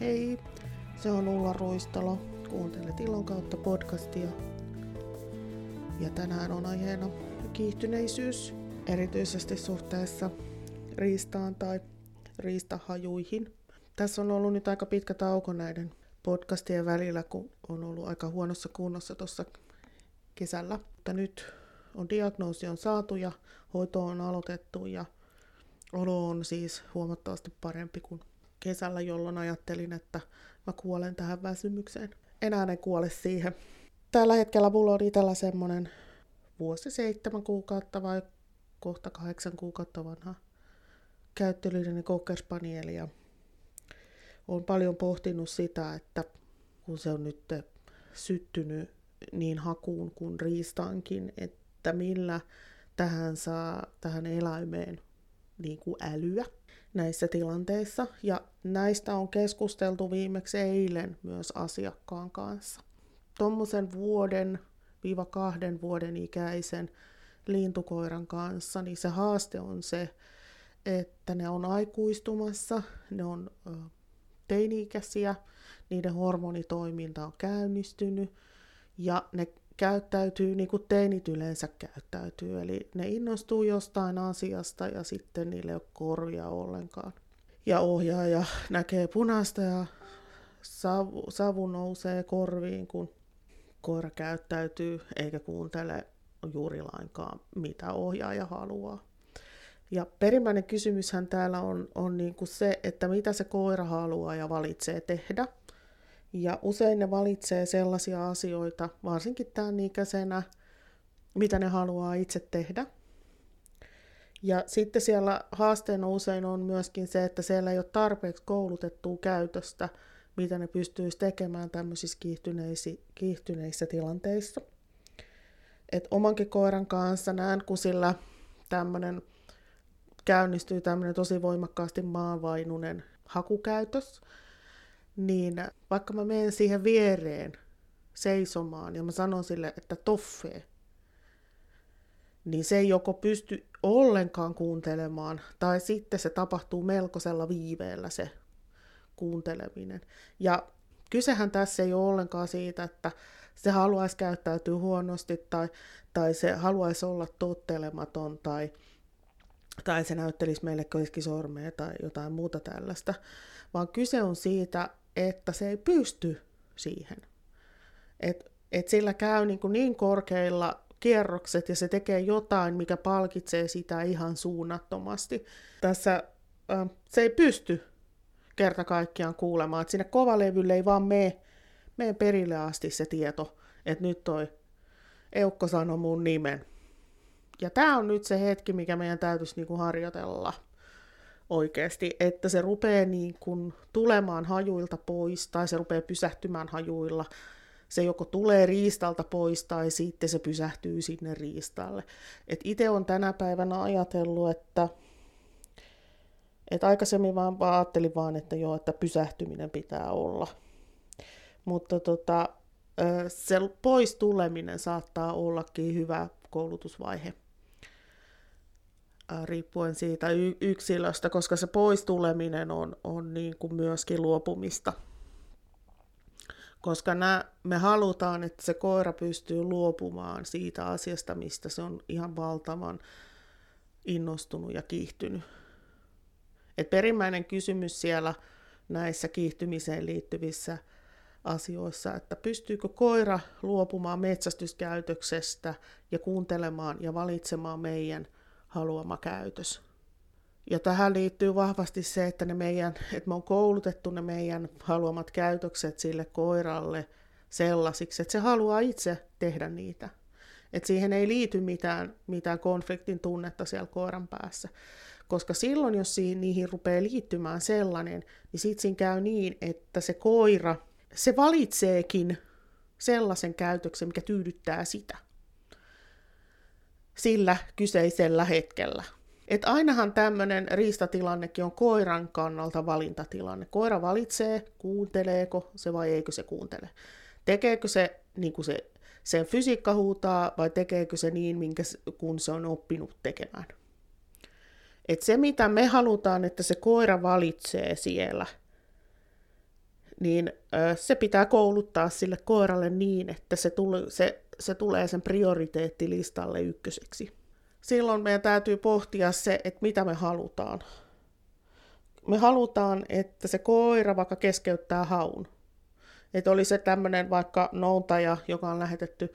Hei, se on Ulla Ruistalo. Kuuntelet Ilon kautta podcastia. Ja tänään on aiheena kiihtyneisyys, erityisesti suhteessa riistaan tai riistahajuihin. Tässä on ollut nyt aika pitkä tauko näiden podcastien välillä, kun on ollut aika huonossa kunnossa tuossa kesällä. Mutta nyt on diagnoosi on saatu ja hoito on aloitettu ja olo on siis huomattavasti parempi kuin kesällä, jolloin ajattelin, että mä kuolen tähän väsymykseen. Enää en kuole siihen. Tällä hetkellä mulla on itsellä semmonen vuosi seitsemän kuukautta vai kohta kahdeksan kuukautta vanha käyttölyydinen kokkerspanieli ja olen paljon pohtinut sitä, että kun se on nyt syttynyt niin hakuun kuin riistaankin, että millä tähän saa tähän eläimeen niin kuin älyä näissä tilanteissa. Ja näistä on keskusteltu viimeksi eilen myös asiakkaan kanssa. Tuommoisen vuoden viiva kahden vuoden ikäisen lintukoiran kanssa, niin se haaste on se, että ne on aikuistumassa, ne on teini-ikäisiä, niiden hormonitoiminta on käynnistynyt ja ne käyttäytyy niin kuin teinit yleensä käyttäytyy. Eli ne innostuu jostain asiasta ja sitten niille ei ole korvia ollenkaan. Ja ohjaaja näkee punaista ja savu, savu nousee korviin, kun koira käyttäytyy eikä kuuntele juuri lainkaan, mitä ohjaaja haluaa. Ja perimmäinen kysymyshän täällä on, on niin kuin se, että mitä se koira haluaa ja valitsee tehdä. Ja usein ne valitsee sellaisia asioita, varsinkin tämän ikäisenä, mitä ne haluaa itse tehdä. Ja sitten siellä haasteena usein on myöskin se, että siellä ei ole tarpeeksi koulutettua käytöstä, mitä ne pystyisi tekemään tämmöisissä kiihtyneissä tilanteissa. Et omankin koiran kanssa näen, kun sillä tämmöinen käynnistyy tämmöinen tosi voimakkaasti maanvainunen hakukäytös, niin vaikka mä menen siihen viereen seisomaan ja mä sanon sille, että toffee, niin se ei joko pysty ollenkaan kuuntelemaan, tai sitten se tapahtuu melkoisella viiveellä se kuunteleminen. Ja kysehän tässä ei ole ollenkaan siitä, että se haluaisi käyttäytyä huonosti tai, tai se haluaisi olla tottelematon tai, tai se näyttelisi meille keskisormea tai jotain muuta tällaista, vaan kyse on siitä, että se ei pysty siihen. Et, et sillä käy niin, kuin niin korkeilla kierrokset ja se tekee jotain, mikä palkitsee sitä ihan suunnattomasti. Tässä äh, se ei pysty kerta kaikkiaan kuulemaan, että sinne kovalevylle ei vaan mene, mene perille asti se tieto, että nyt toi Eukko sanoi mun nimen. Ja tämä on nyt se hetki, mikä meidän täytyisi niinku harjoitella oikeasti, että se rupeaa niin kuin tulemaan hajuilta pois tai se rupeaa pysähtymään hajuilla. Se joko tulee riistalta pois tai sitten se pysähtyy sinne riistalle. Et itse on tänä päivänä ajatellut, että, että aikaisemmin vaan ajattelin vaan, että joo, että pysähtyminen pitää olla. Mutta tota, se pois tuleminen saattaa ollakin hyvä koulutusvaihe riippuen siitä yksilöstä, koska se poistuleminen on, on niin kuin myöskin luopumista. Koska nää, me halutaan, että se koira pystyy luopumaan siitä asiasta, mistä se on ihan valtavan innostunut ja kiihtynyt. Et perimmäinen kysymys siellä näissä kiihtymiseen liittyvissä asioissa, että pystyykö koira luopumaan metsästyskäytöksestä ja kuuntelemaan ja valitsemaan meidän – haluama käytös. Ja tähän liittyy vahvasti se, että, ne meidän, että me on koulutettu ne meidän haluamat käytökset sille koiralle sellaisiksi, että se haluaa itse tehdä niitä. Että siihen ei liity mitään, mitään konfliktin tunnetta siellä koiran päässä. Koska silloin, jos siihen, niihin rupeaa liittymään sellainen, niin sitten siinä käy niin, että se koira, se valitseekin sellaisen käytöksen, mikä tyydyttää sitä sillä kyseisellä hetkellä. Et ainahan tämmöinen riistatilannekin on koiran kannalta valintatilanne. Koira valitsee, kuunteleeko se vai eikö se kuuntele. Tekeekö se niin kuin se, sen fysiikka huutaa vai tekeekö se niin, minkä, kun se on oppinut tekemään. Et se, mitä me halutaan, että se koira valitsee siellä, niin se pitää kouluttaa sille koiralle niin, että se, tuli, se, se tulee sen prioriteettilistalle ykköseksi. Silloin meidän täytyy pohtia se, että mitä me halutaan. Me halutaan, että se koira vaikka keskeyttää haun. Että oli se tämmöinen vaikka noutaja, joka on lähetetty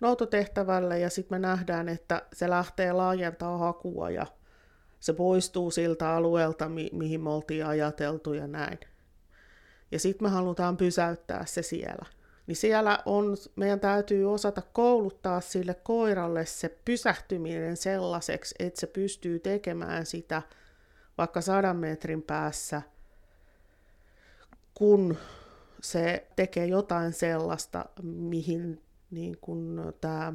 noutotehtävälle ja sitten me nähdään, että se lähtee laajentaa hakua ja se poistuu siltä alueelta, mi- mihin me oltiin ajateltu ja näin. Ja sitten me halutaan pysäyttää se siellä. Niin siellä on, meidän täytyy osata kouluttaa sille koiralle se pysähtyminen sellaiseksi, että se pystyy tekemään sitä vaikka sadan metrin päässä, kun se tekee jotain sellaista, mihin niin kun tämä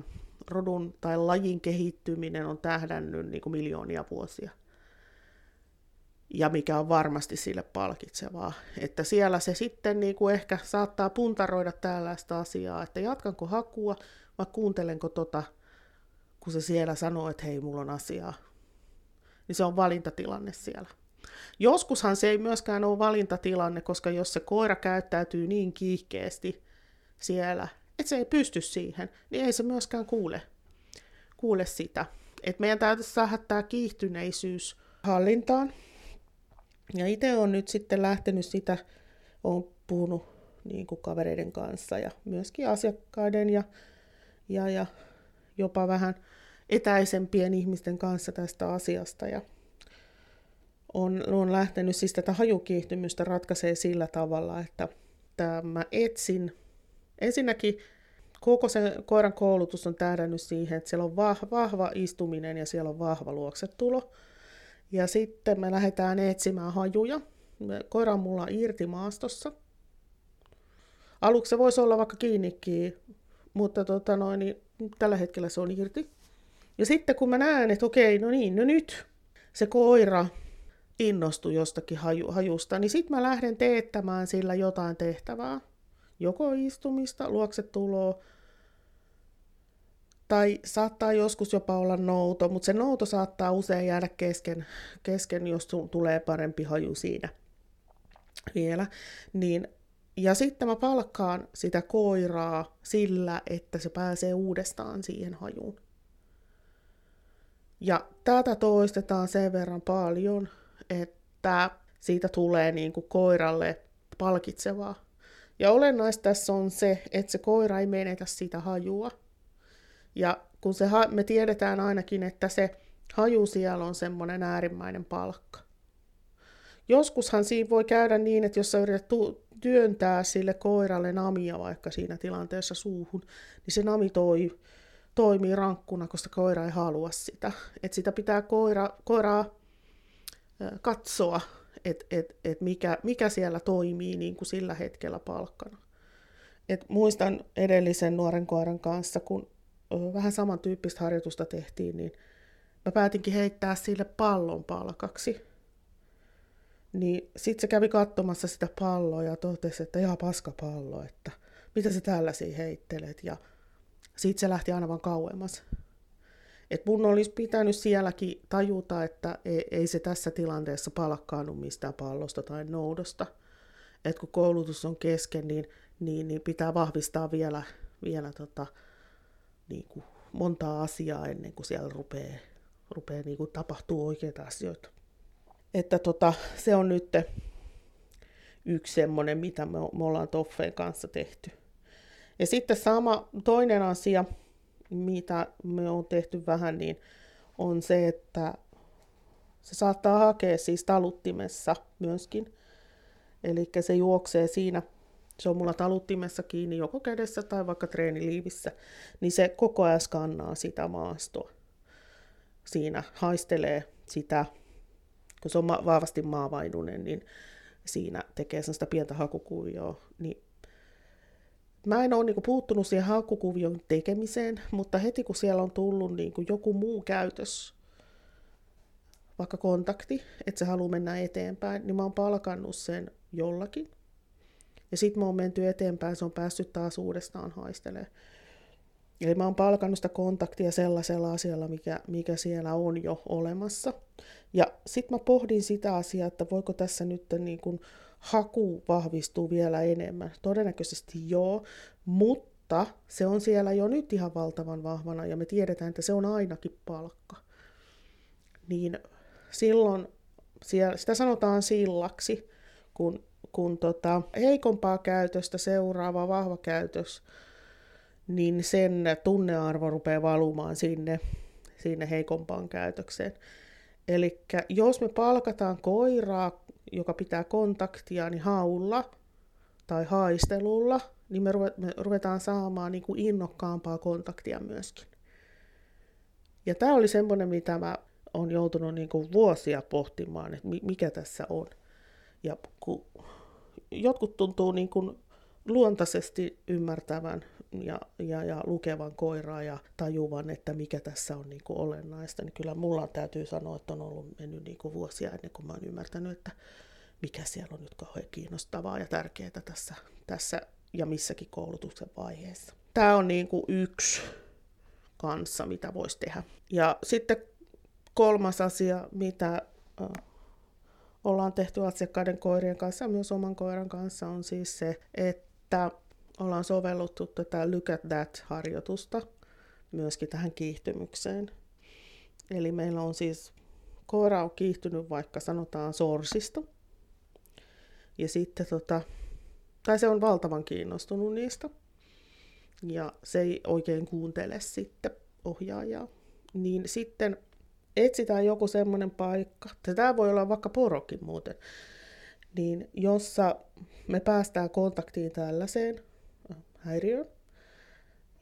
rodun tai lajin kehittyminen on tähdännyt niin kuin miljoonia vuosia. Ja mikä on varmasti sille palkitsevaa. Että siellä se sitten niin kuin ehkä saattaa puntaroida tällaista asiaa, että jatkanko hakua vai kuuntelenko tota, kun se siellä sanoo, että hei, mulla on asiaa. Niin se on valintatilanne siellä. Joskushan se ei myöskään ole valintatilanne, koska jos se koira käyttäytyy niin kiihkeästi siellä, että se ei pysty siihen, niin ei se myöskään kuule, kuule sitä. Et meidän täytyisi saada tämä kiihtyneisyys hallintaan. Ja itse olen nyt sitten lähtenyt sitä, olen puhunut niin kuin kavereiden kanssa ja myöskin asiakkaiden ja, ja, ja jopa vähän etäisempien ihmisten kanssa tästä asiasta. Ja on, on lähtenyt siis tätä hajukiihtymystä ratkaisee sillä tavalla, että mä etsin ensinnäkin koko sen koiran koulutus on tähdännyt siihen, että siellä on vahva, vahva istuminen ja siellä on vahva luoksetulo. Ja sitten me lähdetään etsimään hajuja. Koira on mulla irti maastossa. Aluksi se voisi olla vaikka kiinnikin, mutta tota noin, niin tällä hetkellä se on irti. Ja sitten kun mä näen, että okei, no niin, no nyt se koira innostui jostakin haju, hajusta, niin sitten mä lähden teettämään sillä jotain tehtävää joko istumista, luokse tuloa, tai saattaa joskus jopa olla nouto, mutta se nouto saattaa usein jäädä kesken, kesken jos tulee parempi haju siinä vielä. Niin, ja sitten mä palkkaan sitä koiraa sillä, että se pääsee uudestaan siihen hajuun. Ja tätä toistetaan sen verran paljon, että siitä tulee niin kuin koiralle palkitsevaa. Ja olennaista tässä on se, että se koira ei menetä sitä hajua. Ja kun se, me tiedetään ainakin, että se haju siellä on semmoinen äärimmäinen palkka. Joskushan siinä voi käydä niin, että jos sä yrität tu- työntää sille koiralle namia vaikka siinä tilanteessa suuhun, niin se nami toi, toimii rankkuna, koska koira ei halua sitä. Et sitä pitää koira, koiraa katsoa että et, et mikä, mikä siellä toimii niin kuin sillä hetkellä palkkana. Et muistan edellisen nuoren koiran kanssa, kun vähän samantyyppistä harjoitusta tehtiin, niin mä päätinkin heittää sille pallon palkaksi. Niin sitten se kävi katsomassa sitä palloa ja totesi, että ihan paska pallo, että mitä sä tällaisia heittelet. Ja sitten se lähti aina vaan kauemmas. Et mun olisi pitänyt sielläkin tajuta, että ei, ei se tässä tilanteessa palkkaannu mistään pallosta tai noudosta. Et kun koulutus on kesken, niin, niin, niin pitää vahvistaa vielä, vielä tota, niin kuin montaa asiaa ennen kuin siellä rupeaa, rupeaa niin kuin tapahtuu oikeita asioita. Että tota, se on nyt yksi semmoinen, mitä me, me ollaan Toffeen kanssa tehty. Ja sitten sama toinen asia, mitä me on tehty vähän, niin on se, että se saattaa hakea siis taluttimessa myöskin. Eli se juoksee siinä, se on mulla taluttimessa kiinni joko kädessä tai vaikka treeniliivissä, niin se koko ajan skannaa sitä maastoa. Siinä haistelee sitä, kun se on vahvasti maavainunen, niin siinä tekee sellaista pientä hakukuvioa, niin Mä en ole niin puuttunut siihen hakukuvion tekemiseen, mutta heti kun siellä on tullut niin joku muu käytös, vaikka kontakti, että se haluaa mennä eteenpäin, niin mä oon palkannut sen jollakin. Ja sitten mä oon menty eteenpäin, se on päässyt taas uudestaan haistelemaan. Eli mä oon palkannut sitä kontaktia sellaisella asialla, mikä, mikä siellä on jo olemassa. Ja sitten mä pohdin sitä asiaa, että voiko tässä nyt niin kun haku vahvistuu vielä enemmän. Todennäköisesti joo, mutta se on siellä jo nyt ihan valtavan vahvana ja me tiedetään, että se on ainakin palkka. Niin silloin siellä, sitä sanotaan sillaksi, kun, kun tota, heikompaa käytöstä seuraava vahva käytös, niin sen tunnearvo rupeaa valumaan sinne, sinne heikompaan käytökseen. Eli jos me palkataan koiraa, joka pitää kontaktia, niin haulla tai haistelulla, niin me ruvetaan saamaan niin kuin innokkaampaa kontaktia myöskin. Ja tämä oli semmoinen, mitä mä on joutunut niin kuin vuosia pohtimaan, että mikä tässä on. Ja kun jotkut tuntuu niin kuin luontaisesti ymmärtävän ja, ja, ja lukevan koiraa ja tajuvan, että mikä tässä on niin kuin olennaista, niin kyllä mulla täytyy sanoa, että on ollut mennyt niin kuin vuosia ennen kuin mä oon ymmärtänyt, että mikä siellä on nyt kauhean kiinnostavaa ja tärkeää tässä, tässä ja missäkin koulutuksen vaiheessa. Tämä on niin kuin yksi kanssa, mitä voisi tehdä. Ja sitten kolmas asia, mitä ollaan tehty asiakkaiden koirien kanssa ja myös oman koiran kanssa, on siis se, että ollaan sovelluttu tätä Look at That-harjoitusta myöskin tähän kiihtymykseen. Eli meillä on siis koira on kiihtynyt vaikka sanotaan sorsista. Ja sitten tota, tai se on valtavan kiinnostunut niistä. Ja se ei oikein kuuntele sitten ohjaajaa. Niin sitten etsitään joku semmoinen paikka, tämä voi olla vaikka porokin muuten, niin jossa me päästään kontaktiin tällaiseen häiriöön.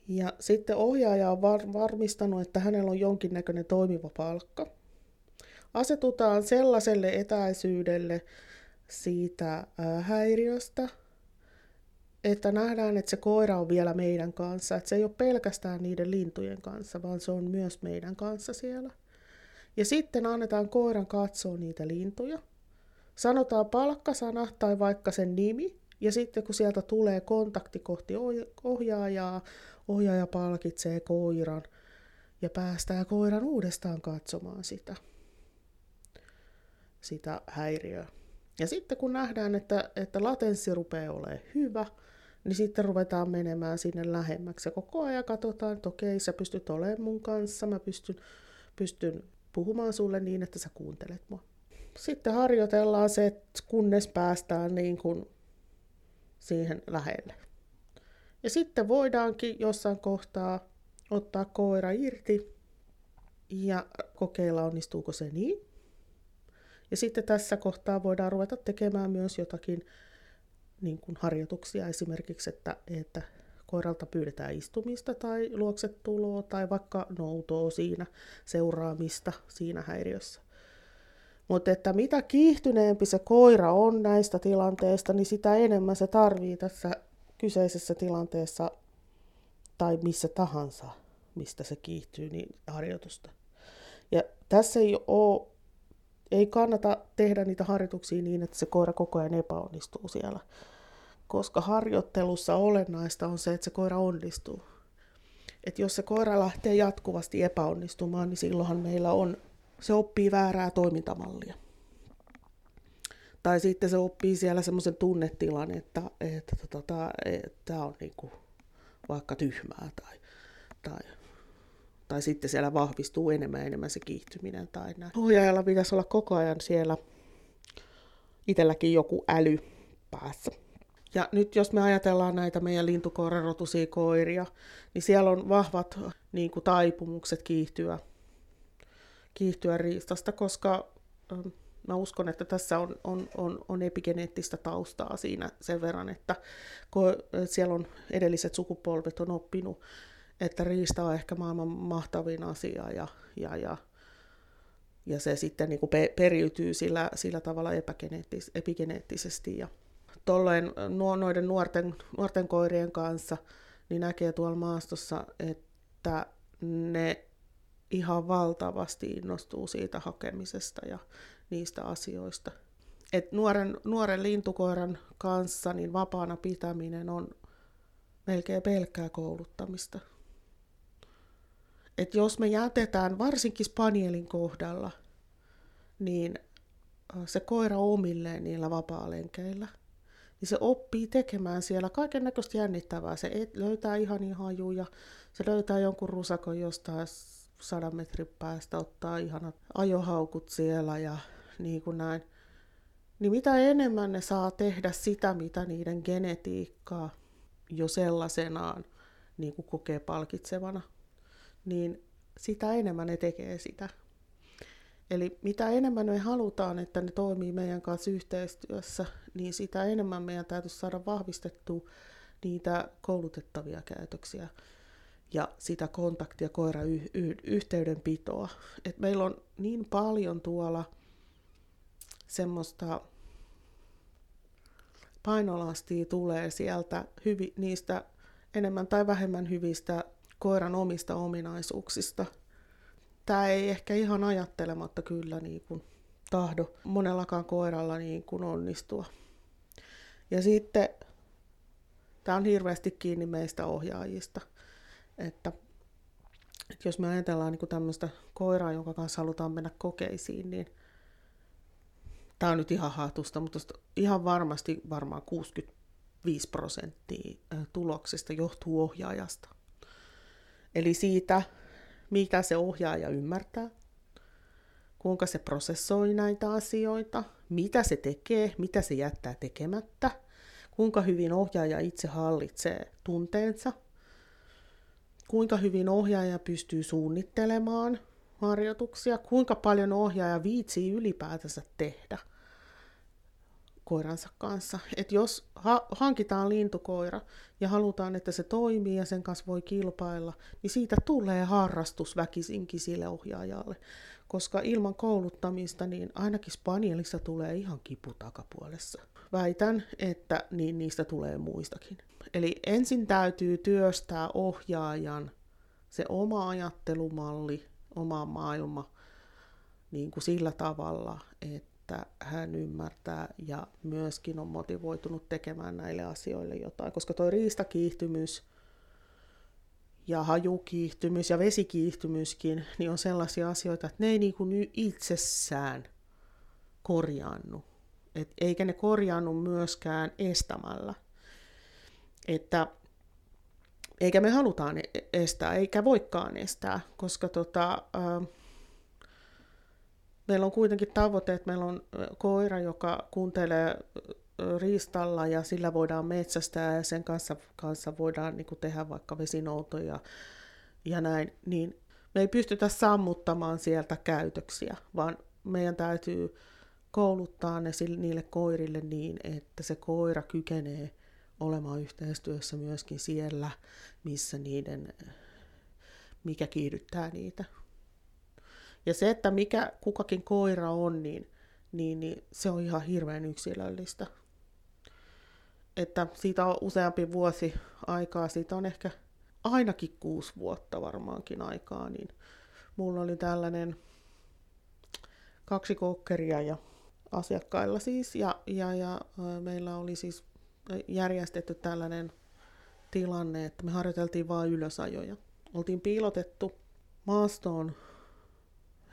Ja sitten ohjaaja on var- varmistanut, että hänellä on jonkinnäköinen toimiva palkka. Asetutaan sellaiselle etäisyydelle siitä ää, häiriöstä, että nähdään, että se koira on vielä meidän kanssa, että se ei ole pelkästään niiden lintujen kanssa, vaan se on myös meidän kanssa siellä. Ja sitten annetaan koiran katsoa niitä lintuja. Sanotaan palkkasana tai vaikka sen nimi, ja sitten kun sieltä tulee kontakti kohti ohjaajaa, ohjaaja palkitsee koiran ja päästää koiran uudestaan katsomaan sitä, sitä häiriöä. Ja sitten kun nähdään, että, että latenssi rupeaa olemaan hyvä, niin sitten ruvetaan menemään sinne lähemmäksi. Ja koko ajan katsotaan, että okei, sä pystyt olemaan mun kanssa, mä pystyn, pystyn puhumaan sulle niin, että sä kuuntelet mua. Sitten harjoitellaan se, että kunnes päästään niin kuin siihen lähelle. Ja sitten voidaankin jossain kohtaa ottaa koira irti ja kokeilla onnistuuko se niin. Ja sitten tässä kohtaa voidaan ruveta tekemään myös jotakin niin kuin harjoituksia esimerkiksi, että, että koiralta pyydetään istumista tai luoksetuloa tai vaikka noutoa siinä, seuraamista siinä häiriössä. Mutta että mitä kiihtyneempi se koira on näistä tilanteista, niin sitä enemmän se tarvii tässä kyseisessä tilanteessa tai missä tahansa, mistä se kiihtyy, niin harjoitusta. Ja tässä ei ole, ei kannata tehdä niitä harjoituksia niin, että se koira koko ajan epäonnistuu siellä koska harjoittelussa olennaista on se, että se koira onnistuu. Et jos se koira lähtee jatkuvasti epäonnistumaan, niin silloinhan meillä on, se oppii väärää toimintamallia. Tai sitten se oppii siellä semmoisen tunnetilan, että tämä että, tota, että on niinku vaikka tyhmää tai, tai, tai sitten siellä vahvistuu enemmän enemmän se kiihtyminen tai näin. Ohjaajalla pitäisi olla koko ajan siellä itselläkin joku äly päässä. Ja nyt jos me ajatellaan näitä meidän lintukoirarotuisia koiria, niin siellä on vahvat niin kuin, taipumukset kiihtyä, kiihtyä riistasta, koska ähm, mä uskon, että tässä on, on, on, on epigeneettistä taustaa siinä sen verran, että ko- siellä on edelliset sukupolvet on oppinut, että riista on ehkä maailman mahtavin asia ja, ja, ja, ja se sitten niin kuin pe- periytyy sillä, sillä tavalla epigeneettis- epigeneettisesti. Ja, tolleen noiden nuorten, nuorten koirien kanssa, niin näkee tuolla maastossa, että ne ihan valtavasti innostuu siitä hakemisesta ja niistä asioista. Et nuoren, nuoren lintukoiran kanssa niin vapaana pitäminen on melkein pelkkää kouluttamista. että jos me jätetään, varsinkin spanielin kohdalla, niin se koira omilleen niillä vapaa-lenkeillä, niin se oppii tekemään siellä kaiken näköistä jännittävää. Se löytää ihan hajuja, se löytää jonkun rusakon jostain sadan metrin päästä, ottaa ihanat ajohaukut siellä ja niin kuin näin. Niin mitä enemmän ne saa tehdä sitä, mitä niiden genetiikkaa jo sellaisenaan niin kuin kokee palkitsevana, niin sitä enemmän ne tekee sitä. Eli mitä enemmän me halutaan, että ne toimii meidän kanssa yhteistyössä, niin sitä enemmän meidän täytyisi saada vahvistettua niitä koulutettavia käytöksiä ja sitä kontaktia, koira yhteydenpitoa. Et meillä on niin paljon tuolla semmoista painolastia tulee sieltä hyvi, niistä enemmän tai vähemmän hyvistä koiran omista ominaisuuksista – tämä ei ehkä ihan ajattelematta kyllä niin kuin tahdo monellakaan koiralla niin kuin onnistua. Ja sitten tämä on hirveästi kiinni meistä ohjaajista, että, että jos me ajatellaan niin tämmöistä koiraa, jonka kanssa halutaan mennä kokeisiin, niin tämä on nyt ihan hatusta, mutta ihan varmasti varmaan 65 prosenttia tuloksesta johtuu ohjaajasta. Eli siitä, mitä se ohjaaja ymmärtää, kuinka se prosessoi näitä asioita, mitä se tekee, mitä se jättää tekemättä, kuinka hyvin ohjaaja itse hallitsee tunteensa, kuinka hyvin ohjaaja pystyy suunnittelemaan harjoituksia, kuinka paljon ohjaaja viitsii ylipäätänsä tehdä – koiransa kanssa. Et jos ha- hankitaan lintukoira ja halutaan, että se toimii ja sen kanssa voi kilpailla, niin siitä tulee harrastus väkisinkin sille ohjaajalle. Koska ilman kouluttamista, niin ainakin Spanielissa tulee ihan kipu takapuolessa. Väitän, että niin niistä tulee muistakin. Eli ensin täytyy työstää ohjaajan se oma ajattelumalli, oma maailma niin kuin sillä tavalla, että että hän ymmärtää ja myöskin on motivoitunut tekemään näille asioille jotain, koska tuo riistakiihtymys ja hajukiihtymys ja vesikiihtymyskin niin on sellaisia asioita, että ne ei niin kuin itsessään korjaannu. Et eikä ne korjaannu myöskään estämällä. Että eikä me halutaan e-, estää, eikä voikaan estää, koska tota, äh, meillä on kuitenkin tavoite, että meillä on koira, joka kuuntelee riistalla ja sillä voidaan metsästää ja sen kanssa, kanssa voidaan niin kuin tehdä vaikka vesinoutoja ja näin, niin me ei pystytä sammuttamaan sieltä käytöksiä, vaan meidän täytyy kouluttaa ne niille koirille niin, että se koira kykenee olemaan yhteistyössä myöskin siellä, missä niiden, mikä kiihdyttää niitä. Ja se, että mikä kukakin koira on, niin, niin, niin se on ihan hirveän yksilöllistä. Että siitä on useampi vuosi aikaa, siitä on ehkä ainakin kuusi vuotta varmaankin aikaa, niin mulla oli tällainen kaksi kokkeria ja asiakkailla siis, ja, ja, ja meillä oli siis järjestetty tällainen tilanne, että me harjoiteltiin vain ylösajoja. Oltiin piilotettu maastoon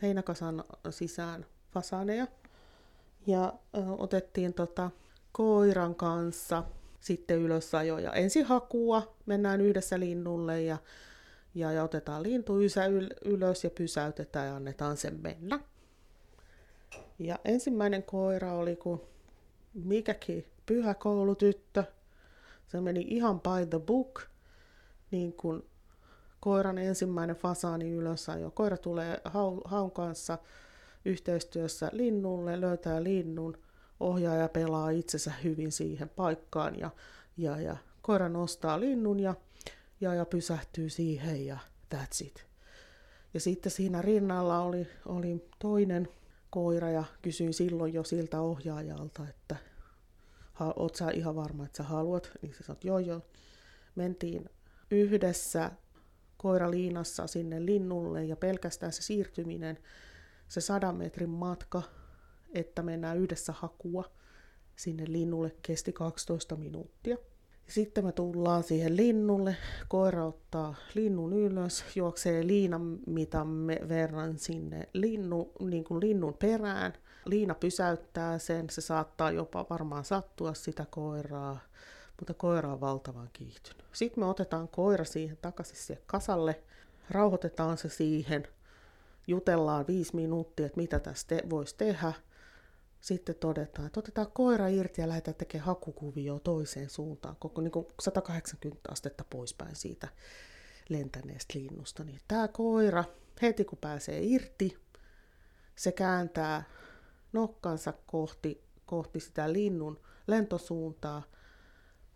heinäkasan sisään fasaneja. Ja otettiin tota, koiran kanssa sitten ylösajoja. Ensin hakua, mennään yhdessä linnulle ja, ja, ja otetaan lintu ysä yl, ylös ja pysäytetään ja annetaan sen mennä. Ja ensimmäinen koira oli kuin mikäkin pyhä koulutyttö. Se meni ihan by the book, niin kuin koiran ensimmäinen fasaani ylösajo. Koira tulee haun kanssa yhteistyössä linnulle, löytää linnun, ohjaaja pelaa itsensä hyvin siihen paikkaan ja, ja, ja koira nostaa linnun ja, ja, ja pysähtyy siihen ja that's it. Ja sitten siinä rinnalla oli, oli toinen koira ja kysyin silloin jo siltä ohjaajalta, että oot sä ihan varma, että sä haluat? Niin se sanoi, joo joo. Mentiin yhdessä koira liinassa sinne linnulle ja pelkästään se siirtyminen, se sadan metrin matka, että mennään yhdessä hakua sinne linnulle kesti 12 minuuttia. Sitten me tullaan siihen linnulle, koira ottaa linnun ylös, juoksee liinan mitamme verran sinne linnu, niin kuin linnun perään. Liina pysäyttää sen, se saattaa jopa varmaan sattua sitä koiraa, mutta koira on valtavan kiihtynyt. Sitten me otetaan koira siihen takaisin siihen kasalle, rauhoitetaan se siihen, jutellaan viisi minuuttia, että mitä tästä voisi tehdä – sitten todetaan, että otetaan koira irti ja lähdetään tekemään hakukuvioa toiseen suuntaan, koko niin kuin 180 astetta poispäin siitä lentäneestä linnusta. Niin tämä koira, heti kun pääsee irti, se kääntää nokkansa kohti, kohti sitä linnun lentosuuntaa,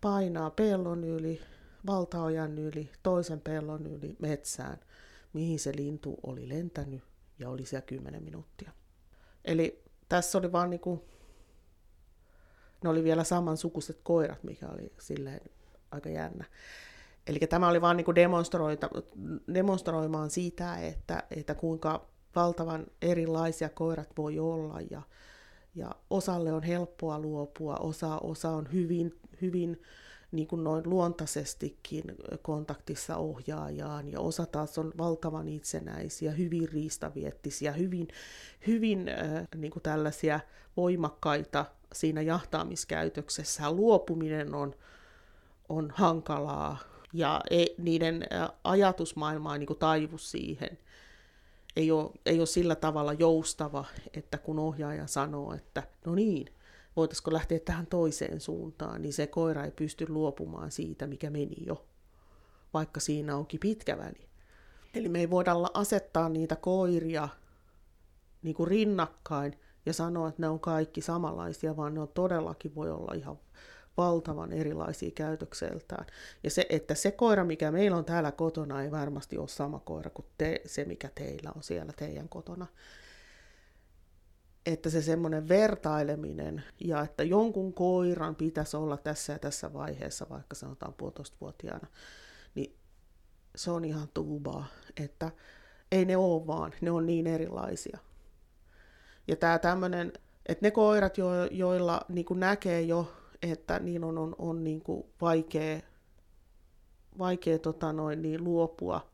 painaa pellon yli, valtaojan yli, toisen pellon yli metsään, mihin se lintu oli lentänyt ja oli siellä 10 minuuttia. Eli tässä oli vaan niinku, ne oli vielä samansukuiset koirat, mikä oli silleen aika jännä. Eli tämä oli vaan niinku demonstroimaan sitä, että, että kuinka valtavan erilaisia koirat voi olla ja, ja osalle on helppoa luopua, osa, osa on hyvin, hyvin niin kuin noin luontaisestikin kontaktissa ohjaajaan, ja osa taas on valtavan itsenäisiä, hyvin riistaviettisiä, hyvin, hyvin niin kuin tällaisia voimakkaita siinä jahtaamiskäytöksessä. Luopuminen on, on hankalaa, ja ei, niiden ajatusmaailma ei niin kuin taivu siihen. Ei ole, ei ole sillä tavalla joustava, että kun ohjaaja sanoo, että no niin, voitaisiko lähteä tähän toiseen suuntaan, niin se koira ei pysty luopumaan siitä, mikä meni jo, vaikka siinä onkin pitkä väli. Eli me ei voida asettaa niitä koiria niin kuin rinnakkain ja sanoa, että ne on kaikki samanlaisia, vaan ne on todellakin voi olla ihan valtavan erilaisia käytökseltään. Ja se, että se koira, mikä meillä on täällä kotona, ei varmasti ole sama koira kuin te, se, mikä teillä on siellä teidän kotona että se semmoinen vertaileminen ja että jonkun koiran pitäisi olla tässä ja tässä vaiheessa, vaikka sanotaan puolitoistavuotiaana, niin se on ihan tuubaa, että ei ne ole vaan, ne on niin erilaisia. Ja tämä tämmöinen, että ne koirat, jo, joilla niin näkee jo, että niin on, on, on niin vaikea, vaikea tota noin, niin luopua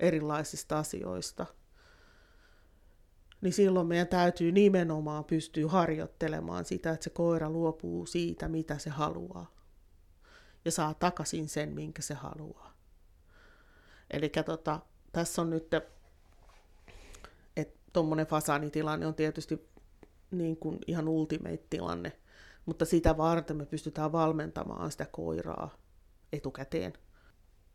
erilaisista asioista – niin silloin meidän täytyy nimenomaan pystyä harjoittelemaan sitä, että se koira luopuu siitä, mitä se haluaa. Ja saa takaisin sen, minkä se haluaa. Eli tota, tässä on nyt, että tuommoinen fasaanitilanne on tietysti niin kuin ihan ultimate-tilanne, mutta sitä varten me pystytään valmentamaan sitä koiraa etukäteen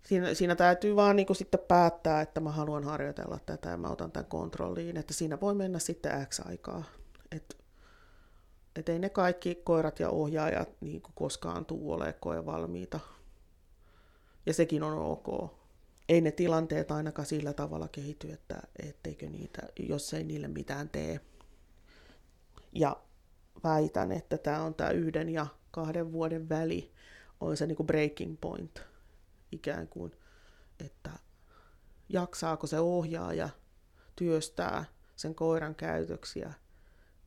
siinä, siinä täytyy vaan niin kuin sitten päättää, että mä haluan harjoitella tätä ja mä otan tämän kontrolliin, että siinä voi mennä sitten X aikaa. Et, et ei ne kaikki koirat ja ohjaajat niin kuin koskaan tuu ole valmiita. Ja sekin on ok. Ei ne tilanteet ainakaan sillä tavalla kehity, että etteikö niitä, jos ei niille mitään tee. Ja väitän, että tämä on tämä yhden ja kahden vuoden väli, on se niin kuin breaking point – ikään kuin, että jaksaako se ohjaaja työstää sen koiran käytöksiä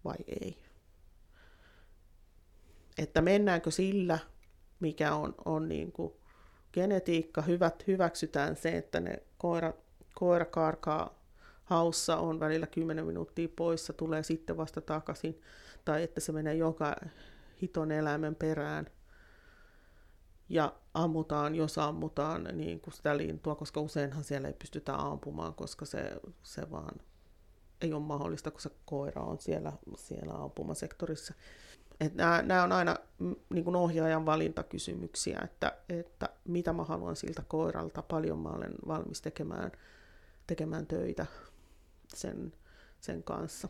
vai ei. Että mennäänkö sillä, mikä on, on niin kuin genetiikka, hyvät, hyväksytään se, että ne koira, koira karkaa haussa, on välillä 10 minuuttia poissa, tulee sitten vasta takaisin, tai että se menee joka hiton eläimen perään – ja ammutaan, jos ammutaan niin kuin sitä lintua, koska useinhan siellä ei pystytä ampumaan, koska se, se vaan ei ole mahdollista, kun se koira on siellä, siellä ampumasektorissa. Et nämä, nämä on aina mm, niin kuin ohjaajan valintakysymyksiä, että, että mitä mä haluan siltä koiralta, paljon mä olen valmis tekemään, tekemään töitä sen, sen kanssa.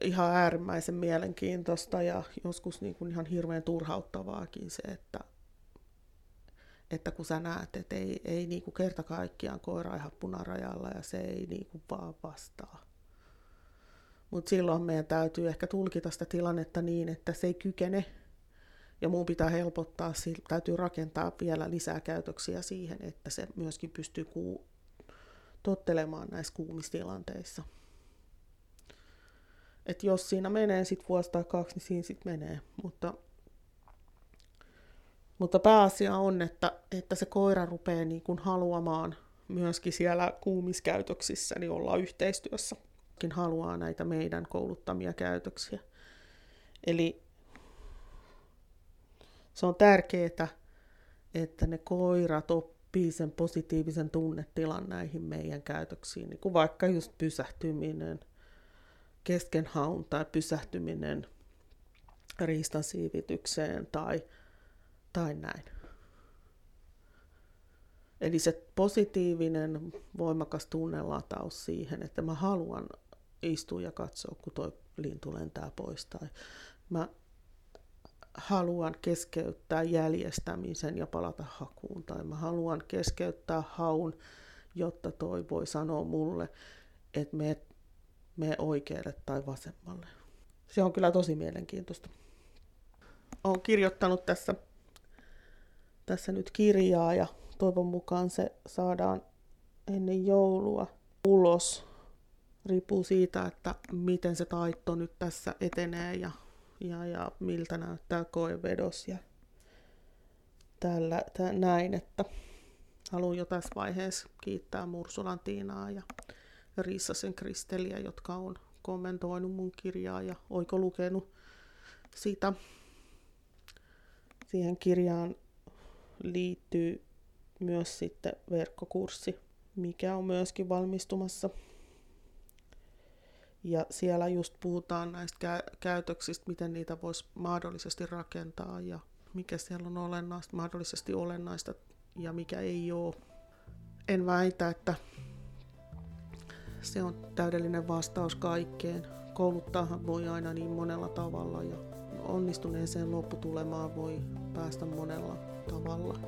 Ihan äärimmäisen mielenkiintoista ja joskus niin kuin ihan hirveän turhauttavaakin se, että että kun sä näet, että ei, ei niin kuin kerta kaikkiaan koira ihan punarajalla ja se ei niin kuin vaan vastaa. Mutta silloin meidän täytyy ehkä tulkita sitä tilannetta niin, että se ei kykene ja muun pitää helpottaa, täytyy rakentaa vielä lisää käytöksiä siihen, että se myöskin pystyy kuu, tottelemaan näissä kuumistilanteissa. Et jos siinä menee sitten vuosi tai kaksi, niin siinä sitten menee. Mutta Mutta pääasia on, että, että se koira rupeaa niin kuin haluamaan myöskin siellä kuumiskäytöksissä niin olla yhteistyössä. Haluaa näitä meidän kouluttamia käytöksiä. Eli se on tärkeää, että ne koirat oppii sen positiivisen tunnetilan näihin meidän käytöksiin, niin kuin vaikka just pysähtyminen, keskenhaun tai pysähtyminen riistan siivitykseen tai, tai näin. Eli se positiivinen, voimakas tunnelataus siihen, että mä haluan istua ja katsoa, kun toi lintu lentää pois. Tai mä haluan keskeyttää jäljestämisen ja palata hakuun. Tai mä haluan keskeyttää haun, jotta toi voi sanoa mulle, että me, me oikealle tai vasemmalle. Se on kyllä tosi mielenkiintoista. Olen kirjoittanut tässä, tässä nyt kirjaa ja toivon mukaan se saadaan ennen joulua ulos. Riippuu siitä, että miten se taitto nyt tässä etenee ja, ja, ja miltä näyttää koevedos ja tällä, tä, näin, että haluan jo tässä vaiheessa kiittää Mursulan Tiinaa ja Riissasen Kristeliä, jotka on kommentoinut mun kirjaa ja oiko lukenut sitä. Siihen kirjaan liittyy myös sitten verkkokurssi, mikä on myöskin valmistumassa. Ja siellä just puhutaan näistä käytöksistä, miten niitä voisi mahdollisesti rakentaa ja mikä siellä on olennaista, mahdollisesti olennaista ja mikä ei ole. En väitä, että se on täydellinen vastaus kaikkeen. Kouluttaahan voi aina niin monella tavalla ja onnistuneeseen lopputulemaan voi päästä monella tavalla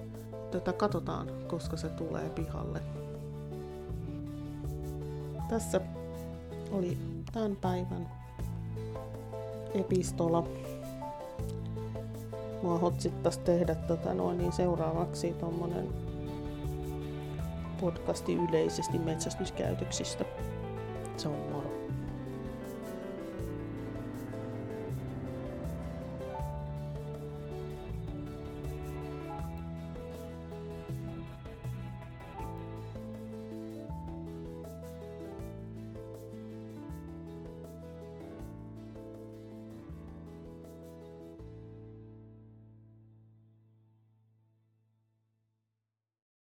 tätä katsotaan, koska se tulee pihalle. Tässä oli tämän päivän epistola. Mua hotsittas tehdä tota noin, niin seuraavaksi tuommoinen podcasti yleisesti metsästyskäytöksistä. Se on moro.